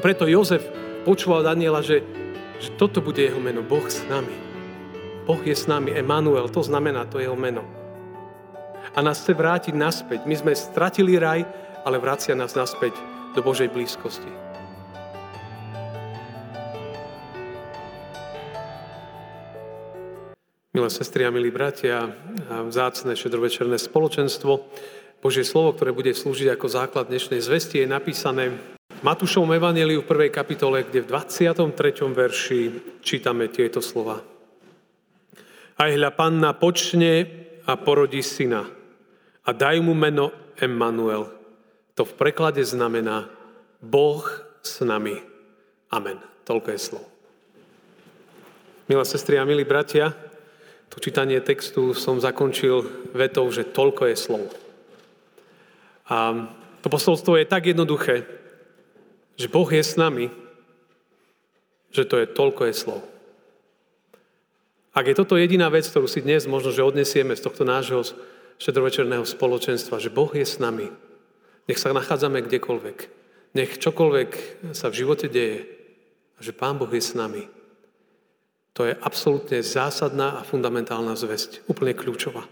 preto Jozef počúval Daniela, že, že toto bude jeho meno, Boh s nami. Boh je s nami, Emanuel, to znamená to jeho meno. A nás chce vrátiť naspäť. My sme stratili raj, ale vracia nás naspäť do Božej blízkosti. Milé sestry a milí bratia, a vzácne šedrovečerné spoločenstvo, Božie slovo, ktoré bude slúžiť ako základ dnešnej zvesti, je napísané Matúšovom evaneliu v prvej kapitole, kde v 23. verši čítame tieto slova. Aj hľa panna počne a porodí syna a dajú mu meno Emmanuel. To v preklade znamená Boh s nami. Amen. Toľko je slov. Milé sestry a milí bratia, to čítanie textu som zakončil vetou, že toľko je slov. A to posolstvo je tak jednoduché, že Boh je s nami, že to je toľko je slov. Ak je toto jediná vec, ktorú si dnes možno, že odnesieme z tohto nášho štedrovečerného spoločenstva, že Boh je s nami, nech sa nachádzame kdekoľvek, nech čokoľvek sa v živote deje, že Pán Boh je s nami, to je absolútne zásadná a fundamentálna zväzť, úplne kľúčová.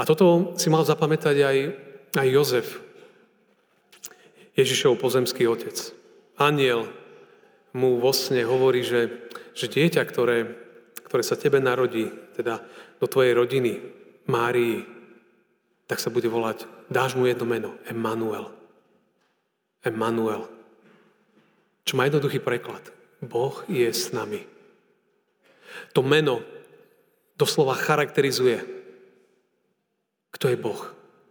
A toto si mal zapamätať aj, aj Jozef, Ježišov pozemský otec. Aniel mu vo sne hovorí, že, že dieťa, ktoré, ktoré sa tebe narodí, teda do tvojej rodiny, Márii, tak sa bude volať, dáš mu jedno meno, Emmanuel. Emmanuel. Čo má jednoduchý preklad. Boh je s nami. To meno doslova charakterizuje, kto je Boh.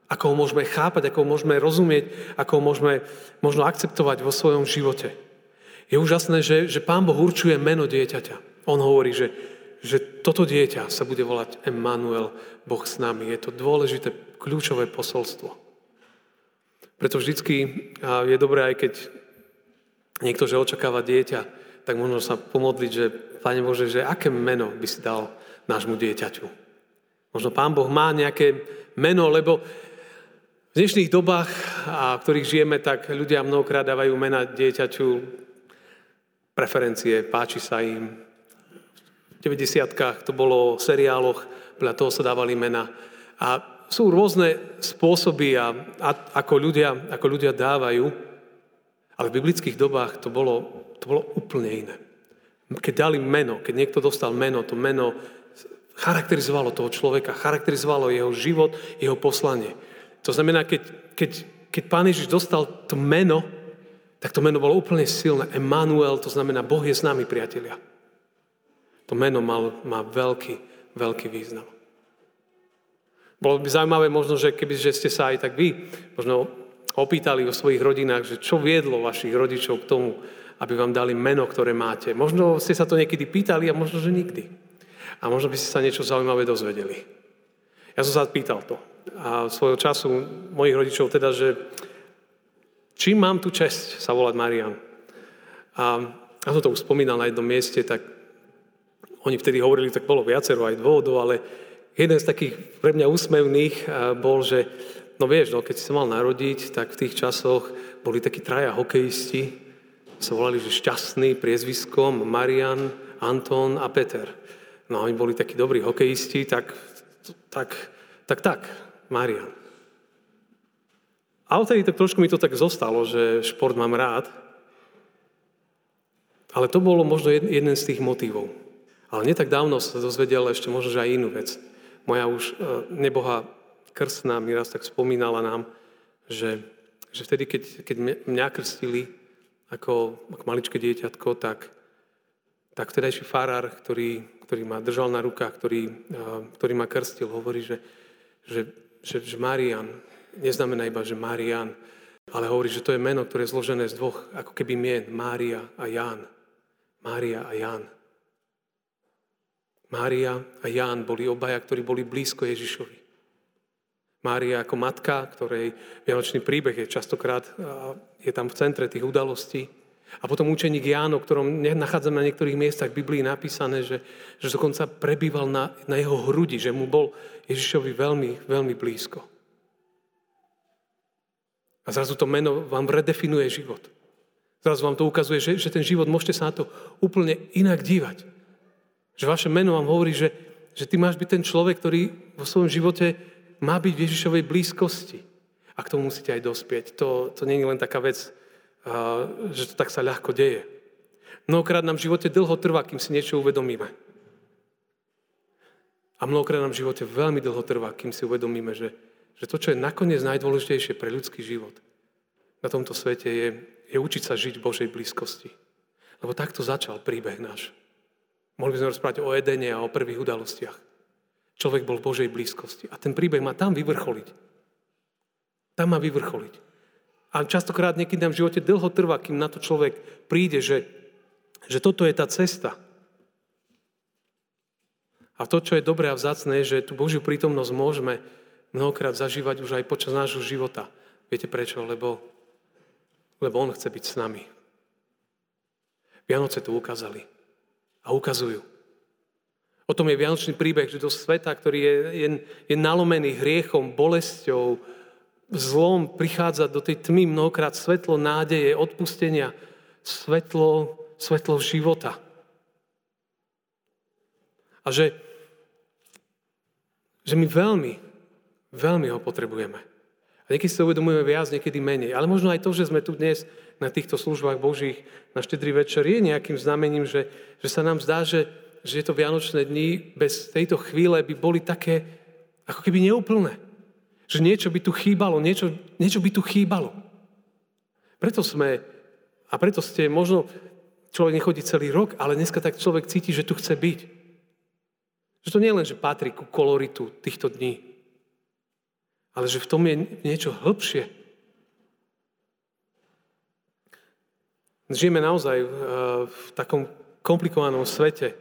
Ako ho môžeme chápať, ako ho môžeme rozumieť, ako ho môžeme možno akceptovať vo svojom živote. Je úžasné, že, že Pán Boh určuje meno dieťaťa. On hovorí, že, že toto dieťa sa bude volať Emmanuel, Boh s nami. Je to dôležité, kľúčové posolstvo. Preto vždycky je dobré, aj keď niekto, že očakáva dieťa, tak možno sa pomodliť, že Pane Bože, že aké meno by si dal nášmu dieťaťu. Možno Pán Boh má nejaké meno, lebo v dnešných dobách, a v ktorých žijeme, tak ľudia mnohokrát dávajú mena dieťaťu preferencie, páči sa im. V 90 to bolo v seriáloch, podľa toho sa dávali mena. A sú rôzne spôsoby, a, a, ako, ľudia, ako ľudia dávajú, ale v biblických dobách to bolo to bolo úplne iné. Keď dali meno, keď niekto dostal meno, to meno charakterizovalo toho človeka, charakterizovalo jeho život, jeho poslanie. To znamená, keď, keď, keď pán Ježiš dostal to meno, tak to meno bolo úplne silné. Emanuel, to znamená, Boh je s nami, priatelia. To meno mal, má veľký, veľký význam. Bolo by zaujímavé možno, že keby že ste sa aj tak vy možno opýtali o svojich rodinách, že čo viedlo vašich rodičov k tomu, aby vám dali meno, ktoré máte. Možno ste sa to niekedy pýtali a možno, že nikdy. A možno by ste sa niečo zaujímavé dozvedeli. Ja som sa pýtal to. A svojho času mojich rodičov teda, že čím mám tu čest sa volať Marian. A ja som to už spomínal na jednom mieste, tak oni vtedy hovorili, tak bolo viacero aj dôvodov, ale jeden z takých pre mňa úsmevných bol, že no vieš, no, keď si sa mal narodiť, tak v tých časoch boli takí traja hokejisti, sa volali, že šťastný priezviskom Marian, Anton a Peter. No oni boli takí dobrí hokejisti, tak, tak, tak, tak, Marian. A odtedy tak trošku mi to tak zostalo, že šport mám rád. Ale to bolo možno jeden z tých motivov. Ale nie tak dávno sa dozvedel ešte možno, že aj inú vec. Moja už e, neboha krstná mi raz tak spomínala nám, že, že vtedy, keď, keď mňa krstili, ako, ako maličké dieťatko, tak, tak vtedajší farár, ktorý, ktorý ma držal na rukách, ktorý, ktorý ma krstil, hovorí, že, že, že, že Marian neznamená iba, že Marian, ale hovorí, že to je meno, ktoré je zložené z dvoch, ako keby mien, Mária a Ján. Mária a Ján. Mária a Ján boli obaja, ktorí boli blízko Ježišovi. Mária ako matka, ktorej vianočný príbeh je častokrát, je tam v centre tých udalostí. A potom učeník Ján, o ktorom nachádzame na niektorých miestach v Biblii napísané, že, že dokonca prebýval na, na jeho hrudi, že mu bol Ježišovi veľmi, veľmi blízko. A zrazu to meno vám redefinuje život. Zrazu vám to ukazuje, že, že ten život môžete sa na to úplne inak dívať. Že vaše meno vám hovorí, že, že ty máš byť ten človek, ktorý vo svojom živote má byť v Ježišovej blízkosti. A k tomu musíte aj dospieť. To, to nie je len taká vec, že to tak sa ľahko deje. Mnohokrát nám v živote dlho trvá, kým si niečo uvedomíme. A mnohokrát nám v živote veľmi dlho trvá, kým si uvedomíme, že, že to, čo je nakoniec najdôležitejšie pre ľudský život na tomto svete, je, je učiť sa žiť v Božej blízkosti. Lebo takto začal príbeh náš. Mohli by sme rozprávať o Edene a o prvých udalostiach. Človek bol v Božej blízkosti. A ten príbeh má tam vyvrcholiť. Tam má vyvrcholiť. A častokrát niekedy nám v živote dlho trvá, kým na to človek príde, že, že toto je tá cesta. A to, čo je dobré a vzácné, je, že tú Božiu prítomnosť môžeme mnohokrát zažívať už aj počas nášho života. Viete prečo? Lebo, lebo On chce byť s nami. Vianoce to ukázali. A ukazujú. O tom je Vianočný príbeh, že do sveta, ktorý je, je, je nalomený hriechom, bolesťou, zlom, prichádza do tej tmy mnohokrát svetlo nádeje, odpustenia, svetlo, svetlo života. A že že my veľmi, veľmi ho potrebujeme. A niekedy si uvedomujeme viac, niekedy menej. Ale možno aj to, že sme tu dnes na týchto službách Božích na štedrý večer je nejakým znamením, že, že sa nám zdá, že, že je to Vianočné dni bez tejto chvíle by boli také ako keby neúplné. Že niečo by tu chýbalo, niečo, niečo by tu chýbalo. Preto sme, a preto ste, možno človek nechodí celý rok, ale dneska tak človek cíti, že tu chce byť. Že to nie len, že patrí ku koloritu týchto dní, ale že v tom je niečo hĺbšie. Žijeme naozaj v, v takom komplikovanom svete.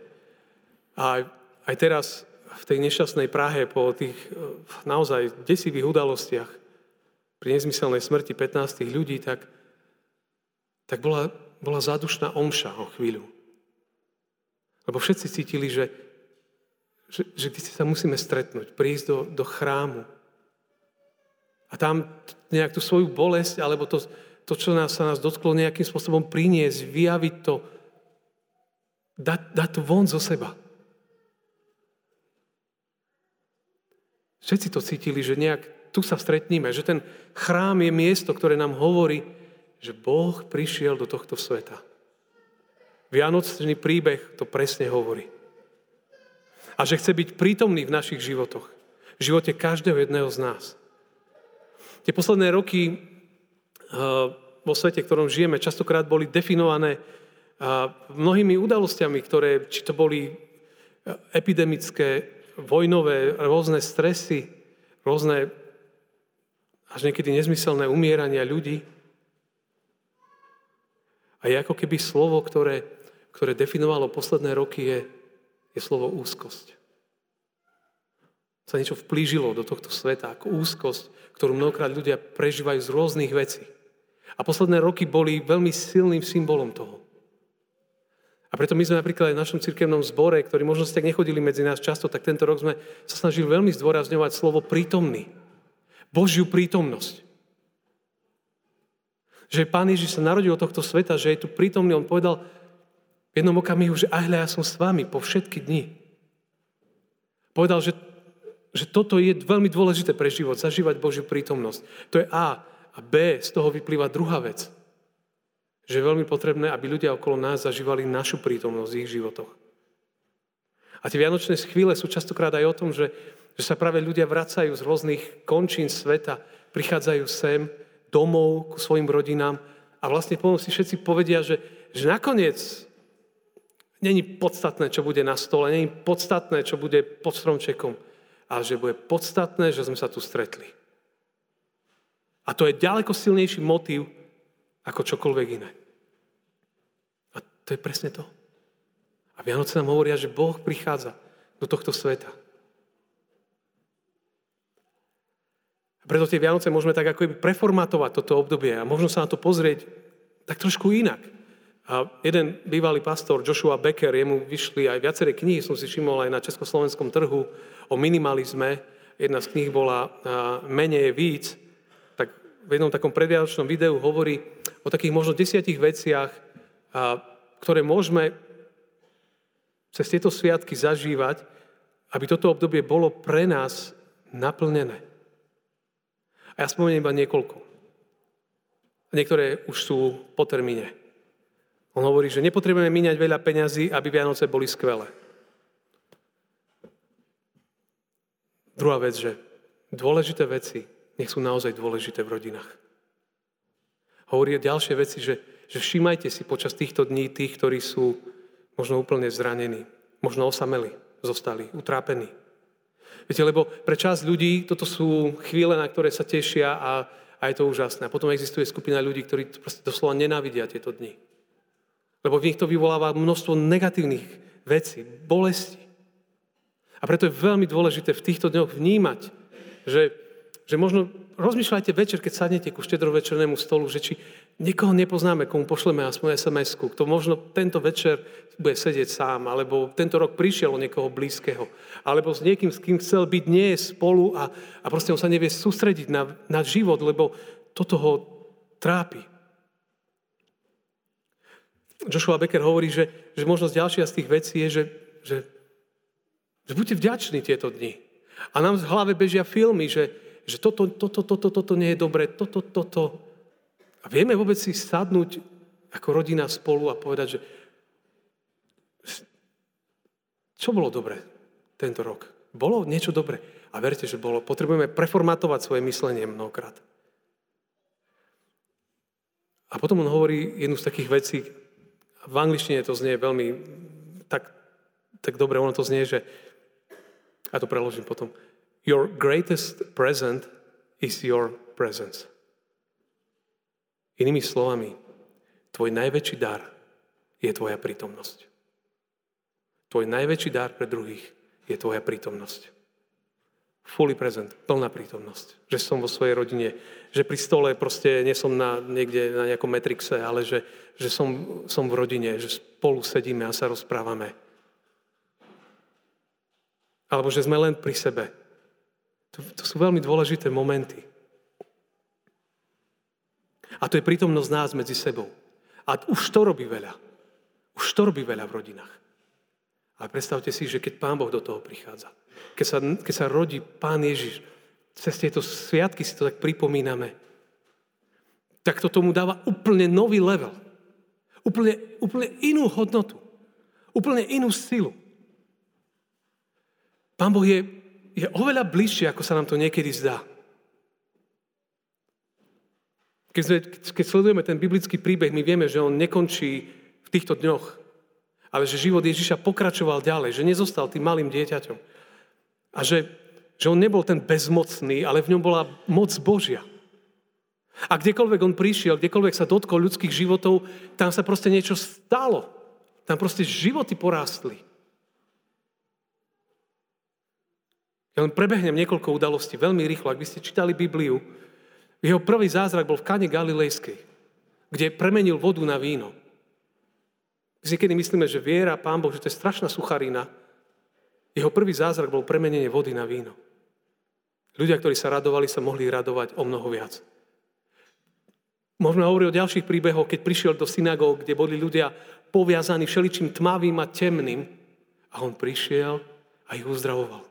A aj teraz v tej nešťastnej Prahe po tých naozaj desivých udalostiach pri nezmyselnej smrti 15 ľudí, tak, tak bola, bola zádušná omša o chvíľu. Lebo všetci cítili, že že, že sa musíme stretnúť, prísť do, do chrámu. A tam nejak tú svoju bolesť, alebo to, to čo nás, sa nás dotklo, nejakým spôsobom priniesť, vyjaviť to, dať, dať to von zo seba. Všetci to cítili, že nejak tu sa stretníme, že ten chrám je miesto, ktoré nám hovorí, že Boh prišiel do tohto sveta. Vianočný príbeh to presne hovorí a že chce byť prítomný v našich životoch. V živote každého jedného z nás. Tie posledné roky uh, vo svete, v ktorom žijeme, častokrát boli definované uh, mnohými udalosťami, ktoré, či to boli uh, epidemické, vojnové, rôzne stresy, rôzne až niekedy nezmyselné umierania ľudí. A je ako keby slovo, ktoré, ktoré definovalo posledné roky, je je slovo úzkosť. Sa niečo vplížilo do tohto sveta ako úzkosť, ktorú mnohokrát ľudia prežívajú z rôznych vecí. A posledné roky boli veľmi silným symbolom toho. A preto my sme napríklad aj v našom cirkevnom zbore, ktorí možno ste tak nechodili medzi nás často, tak tento rok sme sa snažili veľmi zdôrazňovať slovo prítomný. Božiu prítomnosť. Že Pán Ježiš sa narodil do tohto sveta, že je tu prítomný, on povedal, v jednom okamihu, že aj ja som s vami po všetky dni. Povedal, že, že toto je veľmi dôležité pre život, zažívať Božiu prítomnosť. To je A. A B, z toho vyplýva druhá vec. Že je veľmi potrebné, aby ľudia okolo nás zažívali našu prítomnosť v ich životoch. A tie vianočné chvíle sú častokrát aj o tom, že, že sa práve ľudia vracajú z rôznych končín sveta, prichádzajú sem domov ku svojim rodinám a vlastne potom si všetci povedia, že, že nakoniec Není podstatné, čo bude na stole, není podstatné, čo bude pod stromčekom, ale že bude podstatné, že sme sa tu stretli. A to je ďaleko silnejší motív ako čokoľvek iné. A to je presne to. A Vianoce nám hovoria, že Boh prichádza do tohto sveta. A preto tie Vianoce môžeme tak ako preformatovať toto obdobie a možno sa na to pozrieť tak trošku inak. A jeden bývalý pastor Joshua Becker, jemu vyšli aj viaceré knihy, som si všimol aj na československom trhu o minimalizme. Jedna z kníh bola Menej je víc. Tak v jednom takom predvianočnom videu hovorí o takých možno desiatich veciach, ktoré môžeme cez tieto sviatky zažívať, aby toto obdobie bolo pre nás naplnené. A ja spomeniem iba niekoľko. Niektoré už sú po termíne. On hovorí, že nepotrebujeme míňať veľa peňazí, aby Vianoce boli skvelé. Druhá vec, že dôležité veci nech sú naozaj dôležité v rodinách. Hovorí ďalšie veci, že, že všímajte si počas týchto dní tých, ktorí sú možno úplne zranení, možno osameli, zostali, utrápení. Viete, lebo pre časť ľudí toto sú chvíle, na ktoré sa tešia a, a je to úžasné. A potom existuje skupina ľudí, ktorí proste doslova nenávidia tieto dni. Lebo v nich to vyvoláva množstvo negatívnych vecí, bolesti. A preto je veľmi dôležité v týchto dňoch vnímať, že, že možno rozmýšľajte večer, keď sadnete ku štedrovečernému stolu, že či niekoho nepoznáme, komu pošleme aspoň SMS-ku, kto možno tento večer bude sedieť sám, alebo tento rok prišiel o niekoho blízkeho, alebo s niekým, s kým chcel byť, nie spolu a, a proste on sa nevie sústrediť na, na život, lebo toto ho trápi. Joshua Becker hovorí, že, že možnosť ďalšia z tých vecí je, že, že, že buďte vďační tieto dni. A nám v hlave bežia filmy, že, že toto, toto, toto, toto nie je dobré, toto, toto. A vieme vôbec si sadnúť ako rodina spolu a povedať, že čo bolo dobré tento rok? Bolo niečo dobré? A verte, že bolo. Potrebujeme preformatovať svoje myslenie mnohokrát. A potom on hovorí jednu z takých vecí, v angličtine to znie veľmi tak, tak dobre, ono to znie, že, a to preložím potom, your greatest present is your presence. Inými slovami, tvoj najväčší dar je tvoja prítomnosť. Tvoj najväčší dar pre druhých je tvoja prítomnosť. Fully present, plná prítomnosť. Že som vo svojej rodine, že pri stole proste nie som na, niekde na nejakom metrixe, ale že, že som, som v rodine, že spolu sedíme a sa rozprávame. Alebo že sme len pri sebe. To, to sú veľmi dôležité momenty. A to je prítomnosť nás medzi sebou. A už to robí veľa. Už to robí veľa v rodinách. Ale predstavte si, že keď Pán Boh do toho prichádza, keď sa, keď sa rodí Pán Ježiš, cez tieto sviatky si to tak pripomíname, tak to tomu dáva úplne nový level. Úplne, úplne inú hodnotu. Úplne inú silu. Pán Boh je, je oveľa bližšie, ako sa nám to niekedy zdá. Keď, sme, keď sledujeme ten biblický príbeh, my vieme, že on nekončí v týchto dňoch, ale že život Ježiša pokračoval ďalej, že nezostal tým malým dieťaťom. A že, že on nebol ten bezmocný, ale v ňom bola moc Božia. A kdekoľvek on prišiel, kdekoľvek sa dotkol ľudských životov, tam sa proste niečo stalo. Tam proste životy porástli. Ja len prebehnem niekoľko udalostí veľmi rýchlo. Ak by ste čítali Bibliu, jeho prvý zázrak bol v Kane Galilejskej, kde premenil vodu na víno. My si kedy myslíme, že viera, Pán Boh, že to je strašná sucharina, jeho prvý zázrak bol premenenie vody na víno. Ľudia, ktorí sa radovali, sa mohli radovať o mnoho viac. Môžeme hovoriť o ďalších príbehoch, keď prišiel do synagóg, kde boli ľudia poviazaní všeličím tmavým a temným a on prišiel a ich uzdravoval.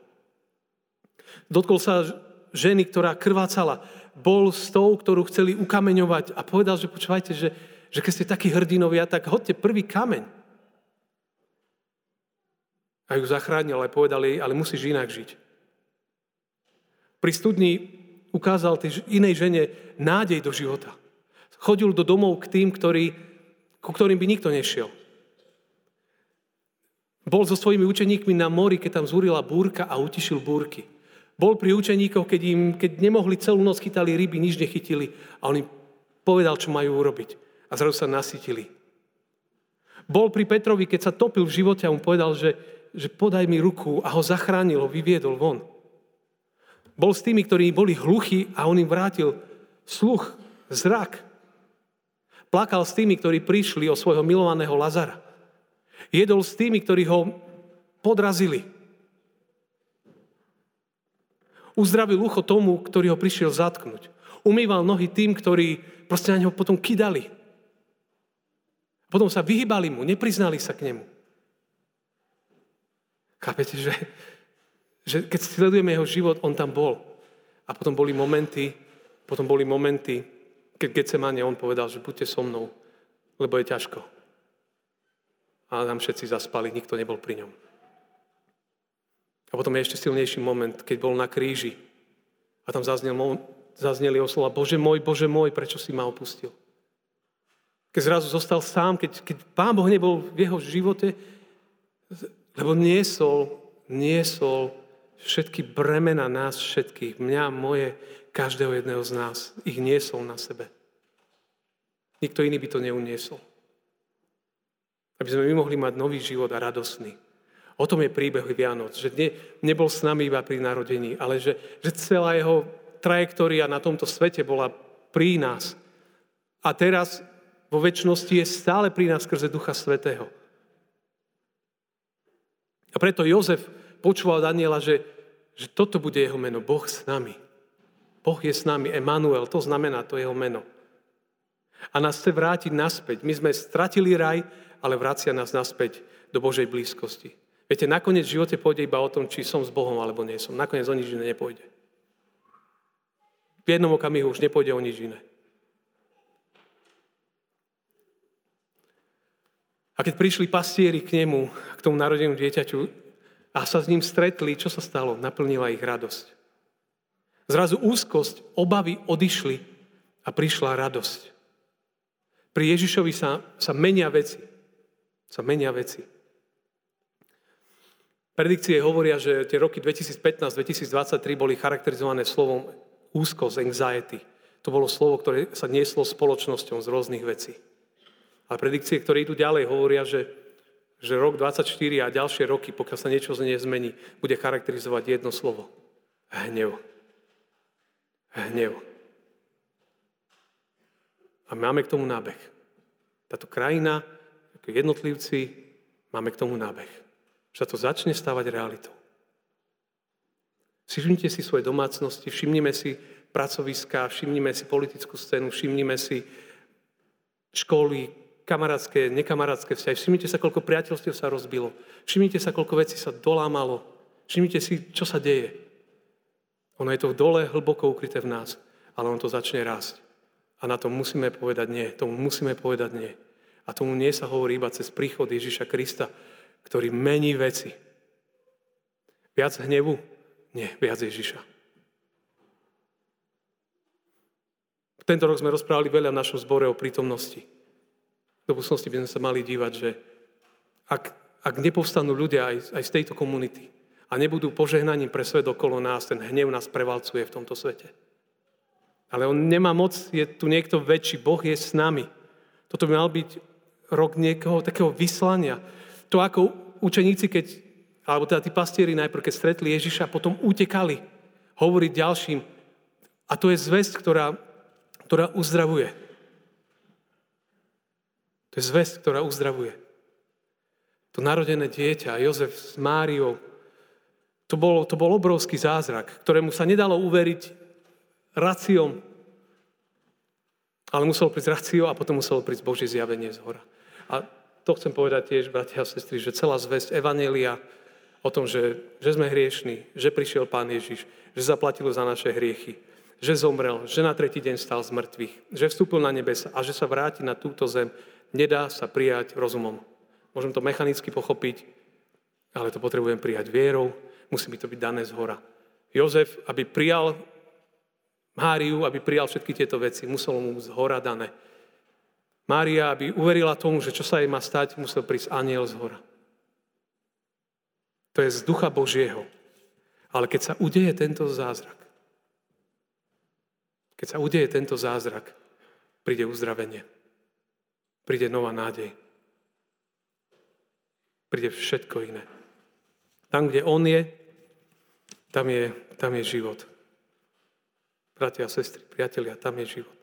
Dotkol sa ženy, ktorá krvácala. Bol s tou, ktorú chceli ukameňovať a povedal, že počúvajte, že, že keď ste takí hrdinovia, tak hodte prvý kameň. A ju zachránil, ale povedal jej, ale musíš inak žiť. Pri studni ukázal tej inej žene nádej do života. Chodil do domov k tým, ktorí, ku ktorým by nikto nešiel. Bol so svojimi učeníkmi na mori, keď tam zúrila búrka a utišil búrky. Bol pri učeníkoch, keď, im, keď nemohli celú noc chytali ryby, nič nechytili a on im povedal, čo majú urobiť. A zrazu sa nasytili. Bol pri Petrovi, keď sa topil v živote a mu povedal, že že podaj mi ruku a ho zachránil, ho vyviedol von. Bol s tými, ktorí boli hluchí a on im vrátil sluch, zrak. Plakal s tými, ktorí prišli o svojho milovaného Lazara. Jedol s tými, ktorí ho podrazili. Uzdravil ucho tomu, ktorý ho prišiel zatknúť. Umýval nohy tým, ktorí proste na neho potom kydali. Potom sa vyhýbali mu, nepriznali sa k nemu. Chápete, že, že keď sledujeme jeho život, on tam bol. A potom boli momenty, potom boli momenty, keď Getsemane on povedal, že buďte so mnou, lebo je ťažko. A tam všetci zaspali, nikto nebol pri ňom. A potom je ešte silnejší moment, keď bol na kríži a tam zaznel, zazneli oslova Bože môj, Bože môj, prečo si ma opustil? Keď zrazu zostal sám, keď, keď Pán Boh nebol v jeho živote, lebo niesol, niesol všetky bremena nás všetkých, mňa, moje, každého jedného z nás. Ich niesol na sebe. Nikto iný by to neuniesol. Aby sme my mohli mať nový život a radosný. O tom je príbeh Vianoc, že ne, nebol s nami iba pri narodení, ale že, že celá jeho trajektória na tomto svete bola pri nás. A teraz vo väčšnosti je stále pri nás skrze Ducha Svetého. A preto Jozef počúval Daniela, že, že toto bude jeho meno, Boh s nami. Boh je s nami, Emanuel, to znamená to jeho meno. A nás chce vrátiť naspäť. My sme stratili raj, ale vracia nás naspäť do Božej blízkosti. Viete, nakoniec v živote pôjde iba o tom, či som s Bohom alebo nie som. Nakoniec o nič iné nepôjde. V jednom okamihu už nepôjde o nič iné. A keď prišli pastieri k nemu, k tomu narodenému dieťaťu a sa s ním stretli, čo sa stalo? Naplnila ich radosť. Zrazu úzkosť, obavy odišli a prišla radosť. Pri Ježišovi sa, sa menia veci. Sa menia veci. Predikcie hovoria, že tie roky 2015-2023 boli charakterizované slovom úzkosť, anxiety. To bolo slovo, ktoré sa nieslo spoločnosťou z rôznych vecí. Ale predikcie, ktoré idú ďalej, hovoria, že, že rok 24 a ďalšie roky, pokiaľ sa niečo nezmení, bude charakterizovať jedno slovo. Hnev. Hnev. A máme k tomu nábeh. Táto krajina, ako jednotlivci, máme k tomu nábeh sa to začne stávať realitou. Všimnite si svoje domácnosti, všimnime si pracoviská, všimnime si politickú scénu, všimnime si školy, kamarátske, nekamarátske vzťahy. Všimnite sa, koľko priateľstiev sa rozbilo. Všimnite sa, koľko vecí sa dolámalo. Všimnite si, čo sa deje. Ono je to v dole hlboko ukryté v nás, ale ono to začne rásť. A na to musíme povedať nie. Tomu musíme povedať nie. A tomu nie sa hovorí iba cez príchod Ježiša Krista, ktorý mení veci. Viac hnevu? Nie, viac Ježiša. Tento rok sme rozprávali veľa v našom zbore o prítomnosti. Do budúcnosti by sme sa mali dívať, že ak, ak nepovstanú ľudia aj, aj z tejto komunity a nebudú požehnaním pre svet okolo nás, ten hnev nás prevalcuje v tomto svete. Ale on nemá moc, je tu niekto väčší, Boh je s nami. Toto by mal byť rok niekoho takého vyslania, to ako učeníci, keď, alebo teda tí pastieri najprv, keď stretli Ježiša, potom utekali hovoriť ďalším. A to je zväzť, ktorá, ktorá uzdravuje. To je zväzť, ktorá uzdravuje. To narodené dieťa, Jozef s Máriou, to bol, to bol obrovský zázrak, ktorému sa nedalo uveriť raciom, ale muselo prísť racio a potom muselo prísť Božie zjavenie z hora. A to chcem povedať tiež, bratia a sestry, že celá zväzť Evanelia o tom, že, že sme hriešní, že prišiel Pán Ježiš, že zaplatil za naše hriechy, že zomrel, že na tretí deň stal z mŕtvych, že vstúpil na nebesa a že sa vráti na túto zem, nedá sa prijať rozumom. Môžem to mechanicky pochopiť, ale to potrebujem prijať vierou, musí mi to byť dané z hora. Jozef, aby prijal Máriu, aby prijal všetky tieto veci, muselo mu z hora dané. Mária, aby uverila tomu, že čo sa jej má stať, musel prísť aniel z hora. To je z ducha Božieho. Ale keď sa udeje tento zázrak, keď sa udeje tento zázrak, príde uzdravenie. Príde nová nádej. Príde všetko iné. Tam, kde On je, tam je, tam je život. Bratia a sestry, priatelia, tam je život.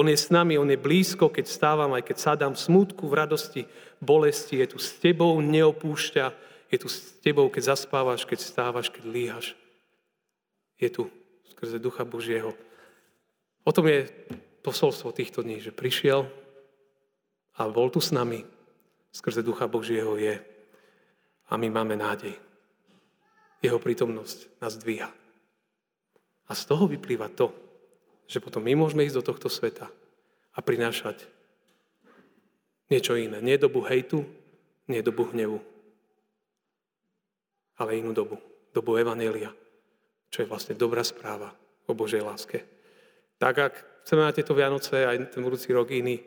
On je s nami, on je blízko, keď stávam, aj keď sadám v smutku, v radosti, bolesti. Je tu s tebou, neopúšťa. Je tu s tebou, keď zaspávaš, keď stávaš, keď líhaš. Je tu skrze Ducha Božieho. O tom je posolstvo týchto dní, že prišiel, A bol tu s nami, skrze Ducha Božieho je. A my máme nádej. Jeho prítomnosť nás dvíha. A z toho vyplýva to, že potom my môžeme ísť do tohto sveta a prinášať niečo iné. Nie dobu hejtu, nie dobu hnevu, ale inú dobu. Dobu Evanelia, čo je vlastne dobrá správa o Božej láske. Tak ak chceme mať tieto Vianoce aj ten budúci rok iný,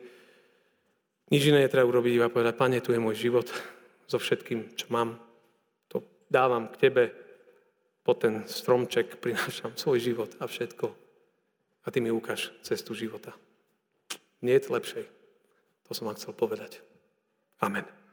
nič iné netreba urobiť, iba povedať, Pane, tu je môj život so všetkým, čo mám. To dávam k Tebe, po ten stromček prinášam svoj život a všetko. A Ty mi ukáž cestu života. Nie je lepšej. To som vám chcel povedať. Amen.